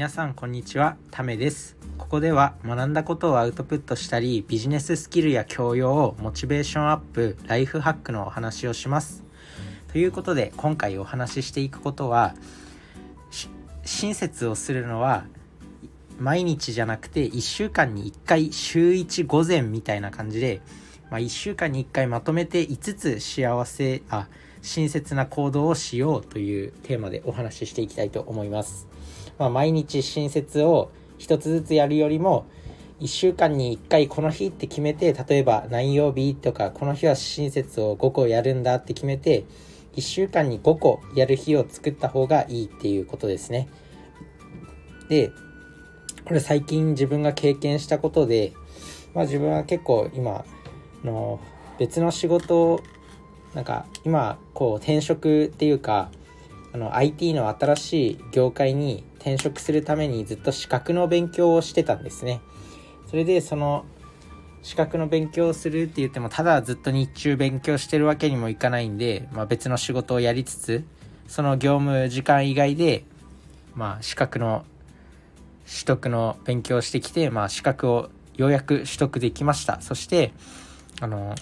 皆さんこんにちは。ためです。ここでは学んだことをアウトプットしたりビジネススキルや教養をモチベーションアップライフハックのお話をします。ということで今回お話ししていくことは親切をするのは毎日じゃなくて1週間に1回週1午前みたいな感じで、まあ、1週間に1回まとめて5つ幸せあ親切な行動をしようというテーマでお話ししていきたいと思います。まあ、毎日親切を1つずつやるよりも1週間に1回この日って決めて例えば何曜日とかこの日は親切を5個やるんだって決めて1週間に5個やる日を作った方がいいっていうことですね。でこれ最近自分が経験したことで、まあ、自分は結構今の別の仕事をなんか今こう転職っていうかあの IT の新しい業界に転職するためにずっと資格の勉強をしてたんですね。それでその資格の勉強をするって言ってもただずっと日中勉強してるわけにもいかないんで、まあ、別の仕事をやりつつその業務時間以外で、まあ、資格の取得の勉強をしてきて、まあ、資格をようやく取得できましたそしてあの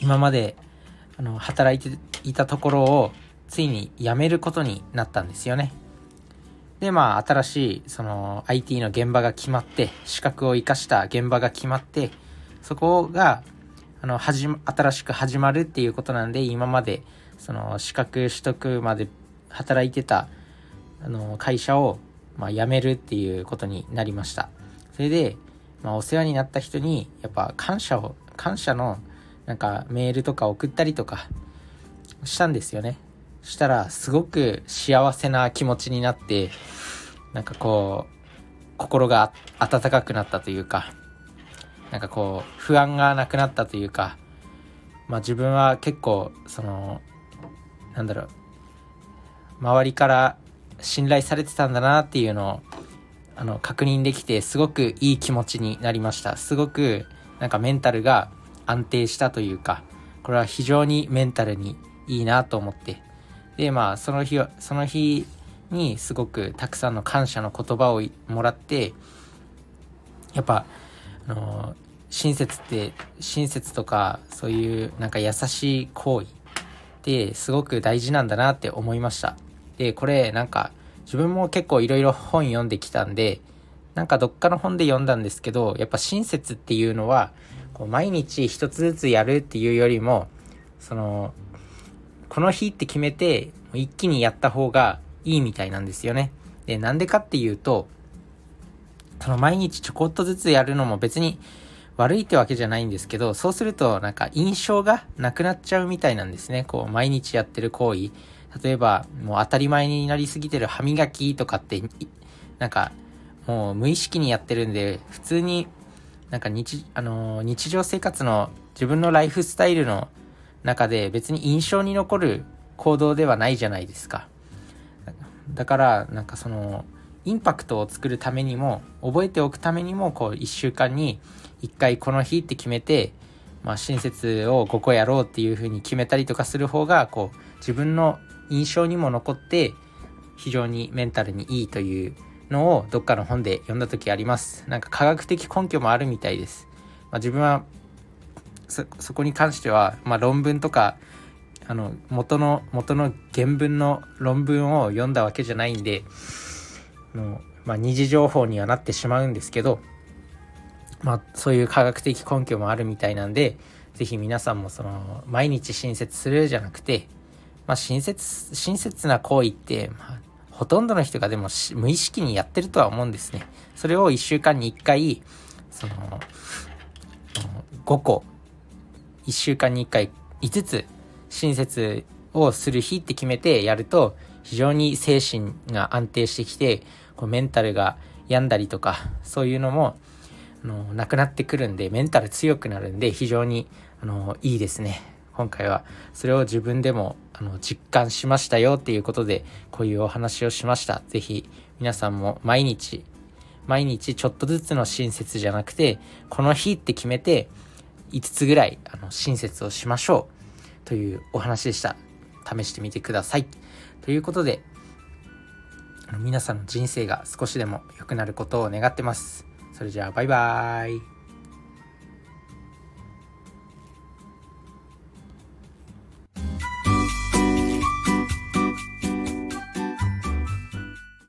今まであの働いていたところをついに辞めることになったんですよね。でまあ新しいその IT の現場が決まって資格を生かした現場が決まってそこがあの始新しく始まるっていうことなんで今までその資格取得まで働いてたあの会社を、まあ、辞めるっていうことになりましたそれで、まあ、お世話になった人にやっぱ感謝を感謝のなんかメールとか送ったりとかしたんですよね。したらすごく幸せな気持ちになって、なんかこう、心が温かくなったというか、なんかこう、不安がなくなったというか、まあ自分は結構、その、なんだろう、周りから信頼されてたんだなっていうのを、あの、確認できて、すごくいい気持ちになりました。すごく、なんかメンタルが安定したというか、これは非常にメンタルにいいなと思って。で、まあ、その日は、その日にすごくたくさんの感謝の言葉をもらって、やっぱ、あの、親切って、親切とか、そういうなんか優しい行為ってすごく大事なんだなって思いました。で、これなんか、自分も結構いろいろ本読んできたんで、なんかどっかの本で読んだんですけど、やっぱ親切っていうのは、こう毎日一つずつやるっていうよりも、その、この日って決めて、一気にやった方がいいみたいなんですよね。で、なんでかっていうと、その毎日ちょこっとずつやるのも別に悪いってわけじゃないんですけど、そうするとなんか印象がなくなっちゃうみたいなんですね。こう、毎日やってる行為。例えば、もう当たり前になりすぎてる歯磨きとかって、なんか、もう無意識にやってるんで、普通になんか日、あのー、日常生活の自分のライフスタイルの中で別に印象に残る行動ではないじゃないですか。だから、なんかその、インパクトを作るためにも、覚えておくためにも、こう、1週間に1回この日って決めて、まあ、親切を5個やろうっていう風に決めたりとかする方が、こう、自分の印象にも残って、非常にメンタルにいいというのをどっかの本で読んだ時あります。なんか科学的根拠もあるみたいです。まあ、自分はそこに関しては、まあ、論文とかあの元の元の原文の論文を読んだわけじゃないんでの、まあ、二次情報にはなってしまうんですけど、まあ、そういう科学的根拠もあるみたいなんで是非皆さんもその毎日親切するじゃなくて、まあ、親切親切な行為って、まあ、ほとんどの人がでも無意識にやってるとは思うんですね。それを1週間に1回、その、5個、1週間に1回5つ親切をする日って決めてやると、非常に精神が安定してきて、こうメンタルが病んだりとか、そういうのも、あの、なくなってくるんで、メンタル強くなるんで、非常に、あの、いいですね。今回は、それを自分でもあの、実感しましたよっていうことで、こういうお話をしました。ぜひ、皆さんも毎日、毎日ちょっとずつの親切じゃなくて、この日って決めて、5つぐらい、あの、親切をしましょう。というお話でした。試してみてください。ということで、皆さんの人生が少しでも良くなることを願ってますそれじゃあバイバーイ